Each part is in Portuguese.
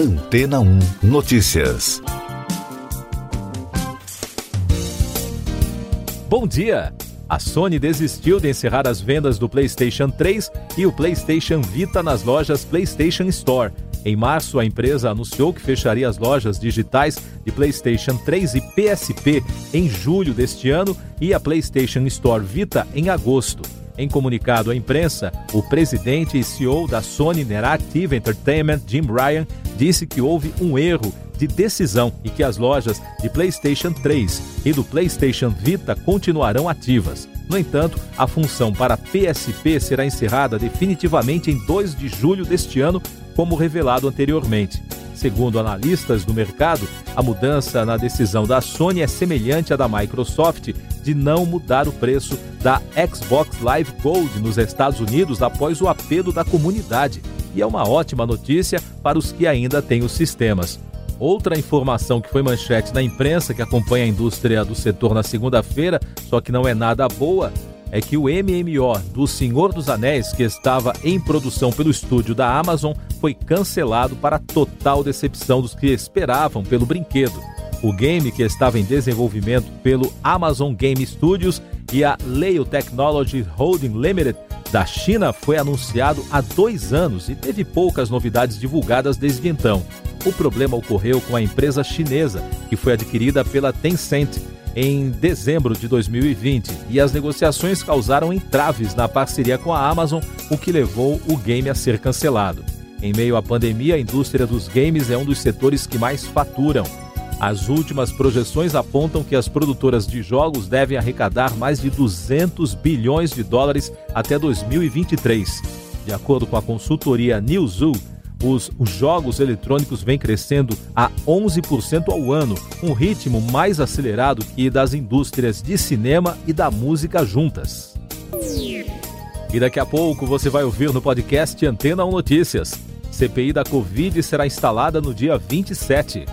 Antena 1 Notícias. Bom dia! A Sony desistiu de encerrar as vendas do PlayStation 3 e o PlayStation Vita nas lojas PlayStation Store. Em março, a empresa anunciou que fecharia as lojas digitais de PlayStation 3 e PSP em julho deste ano e a PlayStation Store Vita em agosto. Em comunicado à imprensa, o presidente e CEO da Sony Interactive Entertainment, Jim Ryan, disse que houve um erro de decisão e que as lojas de PlayStation 3 e do PlayStation Vita continuarão ativas. No entanto, a função para PSP será encerrada definitivamente em 2 de julho deste ano, como revelado anteriormente. Segundo analistas do mercado, a mudança na decisão da Sony é semelhante à da Microsoft de não mudar o preço da Xbox Live Gold nos Estados Unidos após o apelo da comunidade. E é uma ótima notícia para os que ainda têm os sistemas. Outra informação que foi manchete na imprensa que acompanha a indústria do setor na segunda-feira, só que não é nada boa, é que o MMO do Senhor dos Anéis, que estava em produção pelo estúdio da Amazon, foi cancelado para total decepção dos que esperavam pelo brinquedo. O game, que estava em desenvolvimento pelo Amazon Game Studios e a Leo Technology Holding Limited da China, foi anunciado há dois anos e teve poucas novidades divulgadas desde então. O problema ocorreu com a empresa chinesa, que foi adquirida pela Tencent em dezembro de 2020 e as negociações causaram entraves na parceria com a Amazon, o que levou o game a ser cancelado. Em meio à pandemia, a indústria dos games é um dos setores que mais faturam. As últimas projeções apontam que as produtoras de jogos devem arrecadar mais de 200 bilhões de dólares até 2023. De acordo com a consultoria Newzoo, os, os jogos eletrônicos vêm crescendo a 11% ao ano, um ritmo mais acelerado que das indústrias de cinema e da música juntas. E daqui a pouco você vai ouvir no podcast Antena 1 Notícias. CPI da Covid será instalada no dia 27.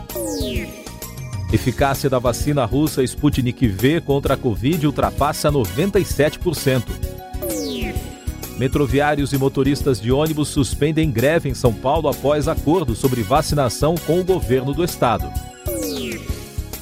Eficácia da vacina russa Sputnik V contra a Covid ultrapassa 97%. Metroviários e motoristas de ônibus suspendem greve em São Paulo após acordo sobre vacinação com o governo do estado.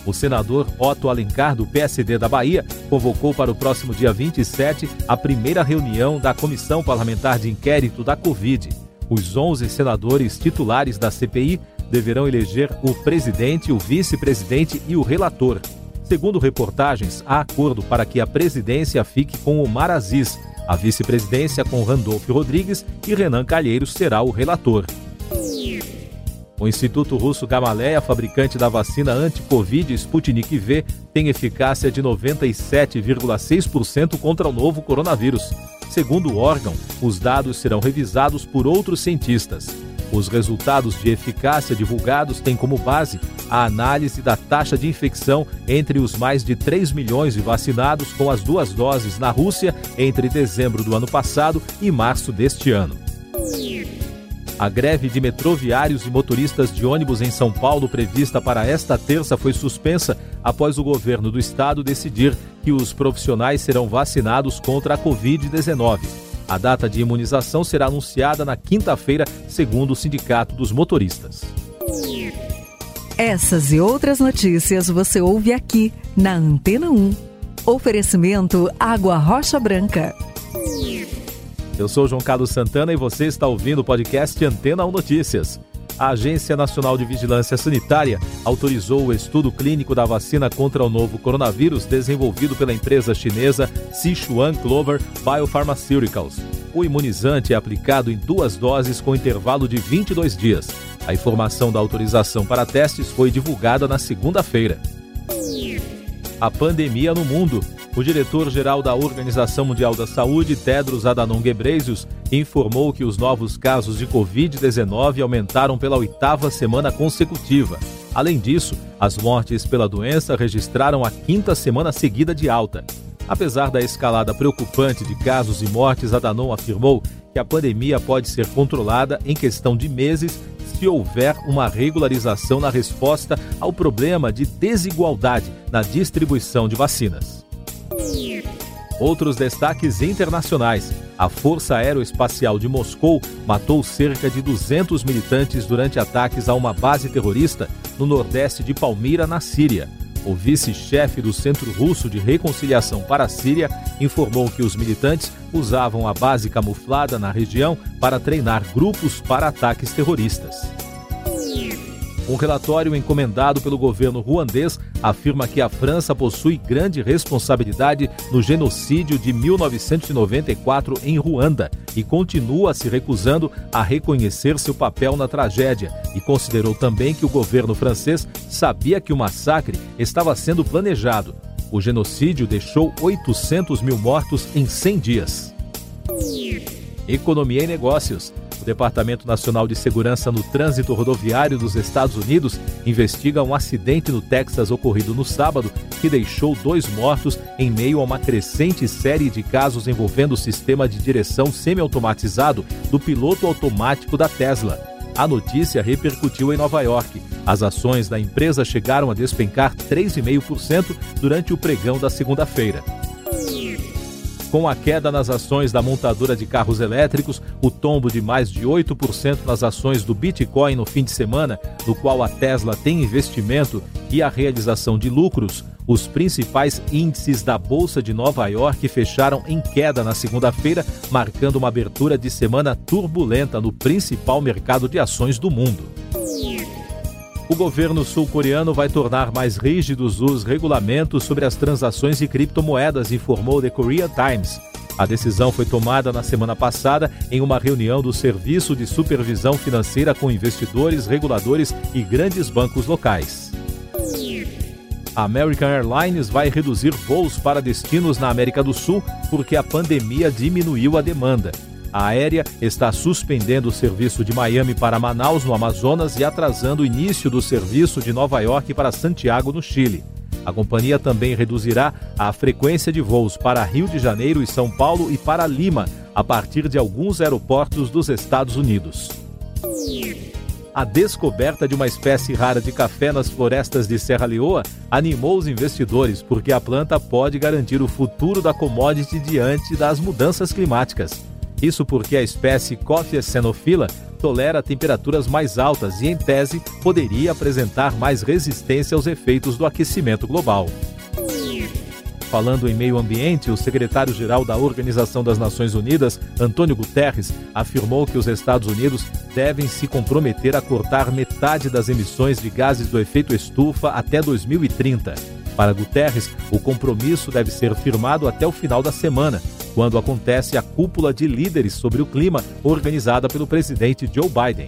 O senador Otto Alencar, do PSD da Bahia, convocou para o próximo dia 27 a primeira reunião da Comissão Parlamentar de Inquérito da Covid. Os 11 senadores titulares da CPI deverão eleger o presidente, o vice-presidente e o relator. Segundo reportagens, há acordo para que a presidência fique com o Mar Aziz, a vice-presidência com Randolph Rodrigues e Renan Calheiros será o relator. O Instituto Russo Gamaleya, fabricante da vacina anti-Covid Sputnik V, tem eficácia de 97,6% contra o novo coronavírus. Segundo o órgão, os dados serão revisados por outros cientistas. Os resultados de eficácia divulgados têm como base a análise da taxa de infecção entre os mais de 3 milhões de vacinados com as duas doses na Rússia entre dezembro do ano passado e março deste ano. A greve de metroviários e motoristas de ônibus em São Paulo, prevista para esta terça, foi suspensa após o governo do estado decidir que os profissionais serão vacinados contra a Covid-19. A data de imunização será anunciada na quinta-feira, segundo o Sindicato dos Motoristas. Essas e outras notícias você ouve aqui na Antena 1. Oferecimento Água Rocha Branca. Eu sou João Carlos Santana e você está ouvindo o podcast Antena 1 Notícias. A Agência Nacional de Vigilância Sanitária autorizou o estudo clínico da vacina contra o novo coronavírus desenvolvido pela empresa chinesa Sichuan Clover Biopharmaceuticals. O imunizante é aplicado em duas doses com intervalo de 22 dias. A informação da autorização para testes foi divulgada na segunda-feira. A pandemia no mundo. O diretor-geral da Organização Mundial da Saúde, Tedros Adhanom Ghebreyesus, informou que os novos casos de Covid-19 aumentaram pela oitava semana consecutiva. Além disso, as mortes pela doença registraram a quinta semana seguida de alta. Apesar da escalada preocupante de casos e mortes, Adhanom afirmou que a pandemia pode ser controlada em questão de meses se houver uma regularização na resposta ao problema de desigualdade na distribuição de vacinas. Outros destaques internacionais. a Força Aeroespacial de Moscou matou cerca de 200 militantes durante ataques a uma base terrorista no nordeste de Palmira, na Síria. O vice-chefe do Centro Russo de Reconciliação para a Síria informou que os militantes usavam a base camuflada na região para treinar grupos para ataques terroristas. Um relatório encomendado pelo governo ruandês afirma que a França possui grande responsabilidade no genocídio de 1994 em Ruanda e continua se recusando a reconhecer seu papel na tragédia e considerou também que o governo francês sabia que o massacre estava sendo planejado. O genocídio deixou 800 mil mortos em 100 dias. Economia e Negócios. O Departamento Nacional de Segurança no Trânsito Rodoviário dos Estados Unidos investiga um acidente no Texas ocorrido no sábado que deixou dois mortos em meio a uma crescente série de casos envolvendo o sistema de direção semiautomatizado do piloto automático da Tesla. A notícia repercutiu em Nova York. As ações da empresa chegaram a despencar 3,5% durante o pregão da segunda-feira. Com a queda nas ações da montadora de carros elétricos, o tombo de mais de 8% nas ações do Bitcoin no fim de semana, no qual a Tesla tem investimento, e a realização de lucros, os principais índices da Bolsa de Nova York fecharam em queda na segunda-feira, marcando uma abertura de semana turbulenta no principal mercado de ações do mundo. O governo sul-coreano vai tornar mais rígidos os regulamentos sobre as transações de criptomoedas, informou The Korea Times. A decisão foi tomada na semana passada em uma reunião do Serviço de Supervisão Financeira com investidores, reguladores e grandes bancos locais. A American Airlines vai reduzir voos para destinos na América do Sul porque a pandemia diminuiu a demanda. Aérea está suspendendo o serviço de Miami para Manaus, no Amazonas, e atrasando o início do serviço de Nova York para Santiago, no Chile. A companhia também reduzirá a frequência de voos para Rio de Janeiro e São Paulo e para Lima, a partir de alguns aeroportos dos Estados Unidos. A descoberta de uma espécie rara de café nas florestas de Serra Leoa animou os investidores, porque a planta pode garantir o futuro da commodity diante das mudanças climáticas. Isso porque a espécie Coffea xenophila tolera temperaturas mais altas e, em tese, poderia apresentar mais resistência aos efeitos do aquecimento global. Falando em meio ambiente, o secretário-geral da Organização das Nações Unidas, Antônio Guterres, afirmou que os Estados Unidos devem se comprometer a cortar metade das emissões de gases do efeito estufa até 2030. Para Guterres, o compromisso deve ser firmado até o final da semana, quando acontece a cúpula de líderes sobre o clima organizada pelo presidente Joe Biden.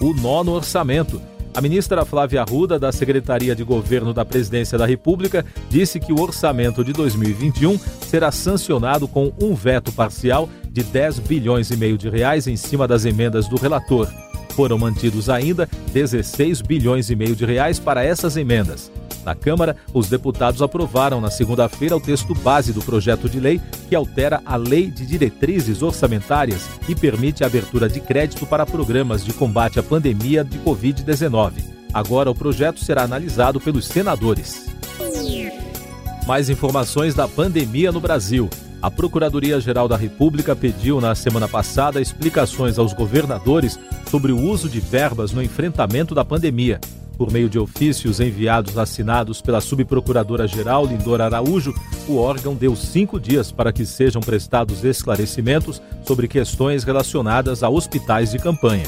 O nono orçamento. A ministra Flávia Arruda, da Secretaria de Governo da Presidência da República, disse que o orçamento de 2021 será sancionado com um veto parcial de 10 bilhões e meio de reais em cima das emendas do relator. Foram mantidos ainda 16 bilhões e meio de reais para essas emendas. Na Câmara, os deputados aprovaram na segunda-feira o texto base do projeto de lei que altera a Lei de Diretrizes Orçamentárias e permite a abertura de crédito para programas de combate à pandemia de Covid-19. Agora o projeto será analisado pelos senadores. Mais informações da pandemia no Brasil. A Procuradoria-Geral da República pediu na semana passada explicações aos governadores sobre o uso de verbas no enfrentamento da pandemia. Por meio de ofícios enviados assinados pela subprocuradora-geral Lindora Araújo, o órgão deu cinco dias para que sejam prestados esclarecimentos sobre questões relacionadas a hospitais de campanha.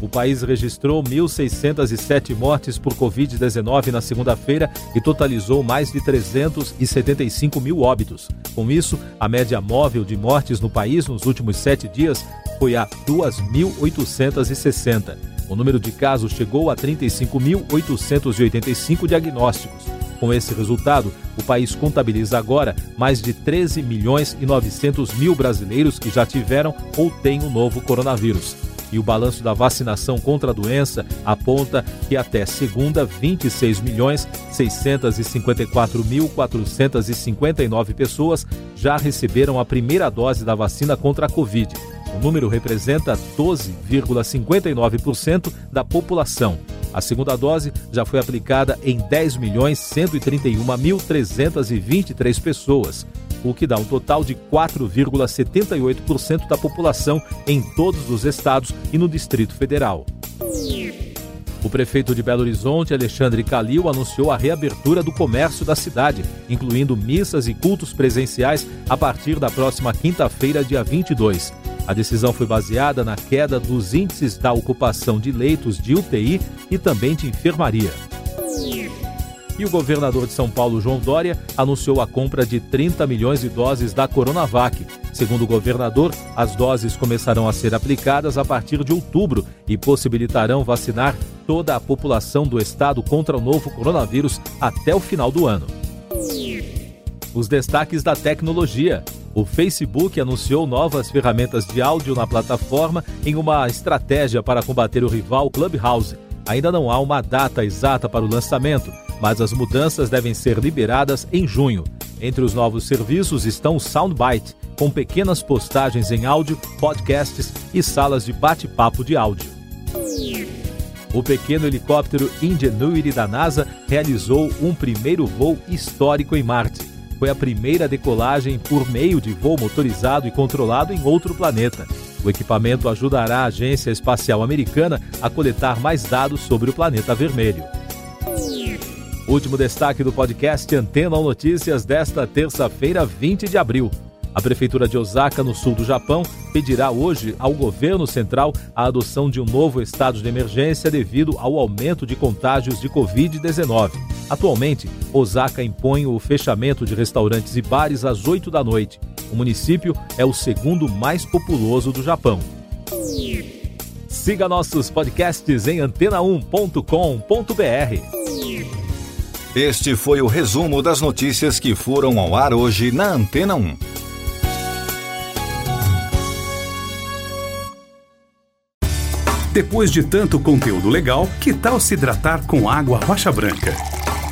O país registrou 1.607 mortes por Covid-19 na segunda-feira e totalizou mais de 375 mil óbitos. Com isso, a média móvel de mortes no país nos últimos sete dias foi a 2.860. O número de casos chegou a 35.885 diagnósticos. Com esse resultado, o país contabiliza agora mais de 13 milhões e 900 mil brasileiros que já tiveram ou têm o novo coronavírus. E o balanço da vacinação contra a doença aponta que até segunda, 26 milhões 654.459 pessoas já receberam a primeira dose da vacina contra a Covid. O número representa 12,59% da população. A segunda dose já foi aplicada em 10.131.323 pessoas. o que dá um total de 4,78% da população em todos os estados e no Distrito Federal. O prefeito de Belo Horizonte, Alexandre Calil, anunciou a reabertura do comércio da cidade, incluindo missas e cultos presenciais a partir da próxima quinta-feira, dia 22. A decisão foi baseada na queda dos índices da ocupação de leitos de UTI e também de enfermaria. E o governador de São Paulo, João Dória, anunciou a compra de 30 milhões de doses da Coronavac. Segundo o governador, as doses começarão a ser aplicadas a partir de outubro e possibilitarão vacinar toda a população do estado contra o novo coronavírus até o final do ano. Os destaques da tecnologia. O Facebook anunciou novas ferramentas de áudio na plataforma em uma estratégia para combater o rival Clubhouse. Ainda não há uma data exata para o lançamento, mas as mudanças devem ser liberadas em junho. Entre os novos serviços estão o Soundbite, com pequenas postagens em áudio, podcasts e salas de bate-papo de áudio. O pequeno helicóptero Ingenuity da NASA realizou um primeiro voo histórico em Marte. Foi a primeira decolagem por meio de voo motorizado e controlado em outro planeta. O equipamento ajudará a Agência Espacial Americana a coletar mais dados sobre o planeta vermelho. Último destaque do podcast Antena ou Notícias desta terça-feira, 20 de abril. A Prefeitura de Osaka, no sul do Japão, pedirá hoje ao governo central a adoção de um novo estado de emergência devido ao aumento de contágios de Covid-19. Atualmente, Osaka impõe o fechamento de restaurantes e bares às 8 da noite. O município é o segundo mais populoso do Japão. Siga nossos podcasts em antena1.com.br. Este foi o resumo das notícias que foram ao ar hoje na Antena 1. Depois de tanto conteúdo legal, que tal se hidratar com água rocha branca?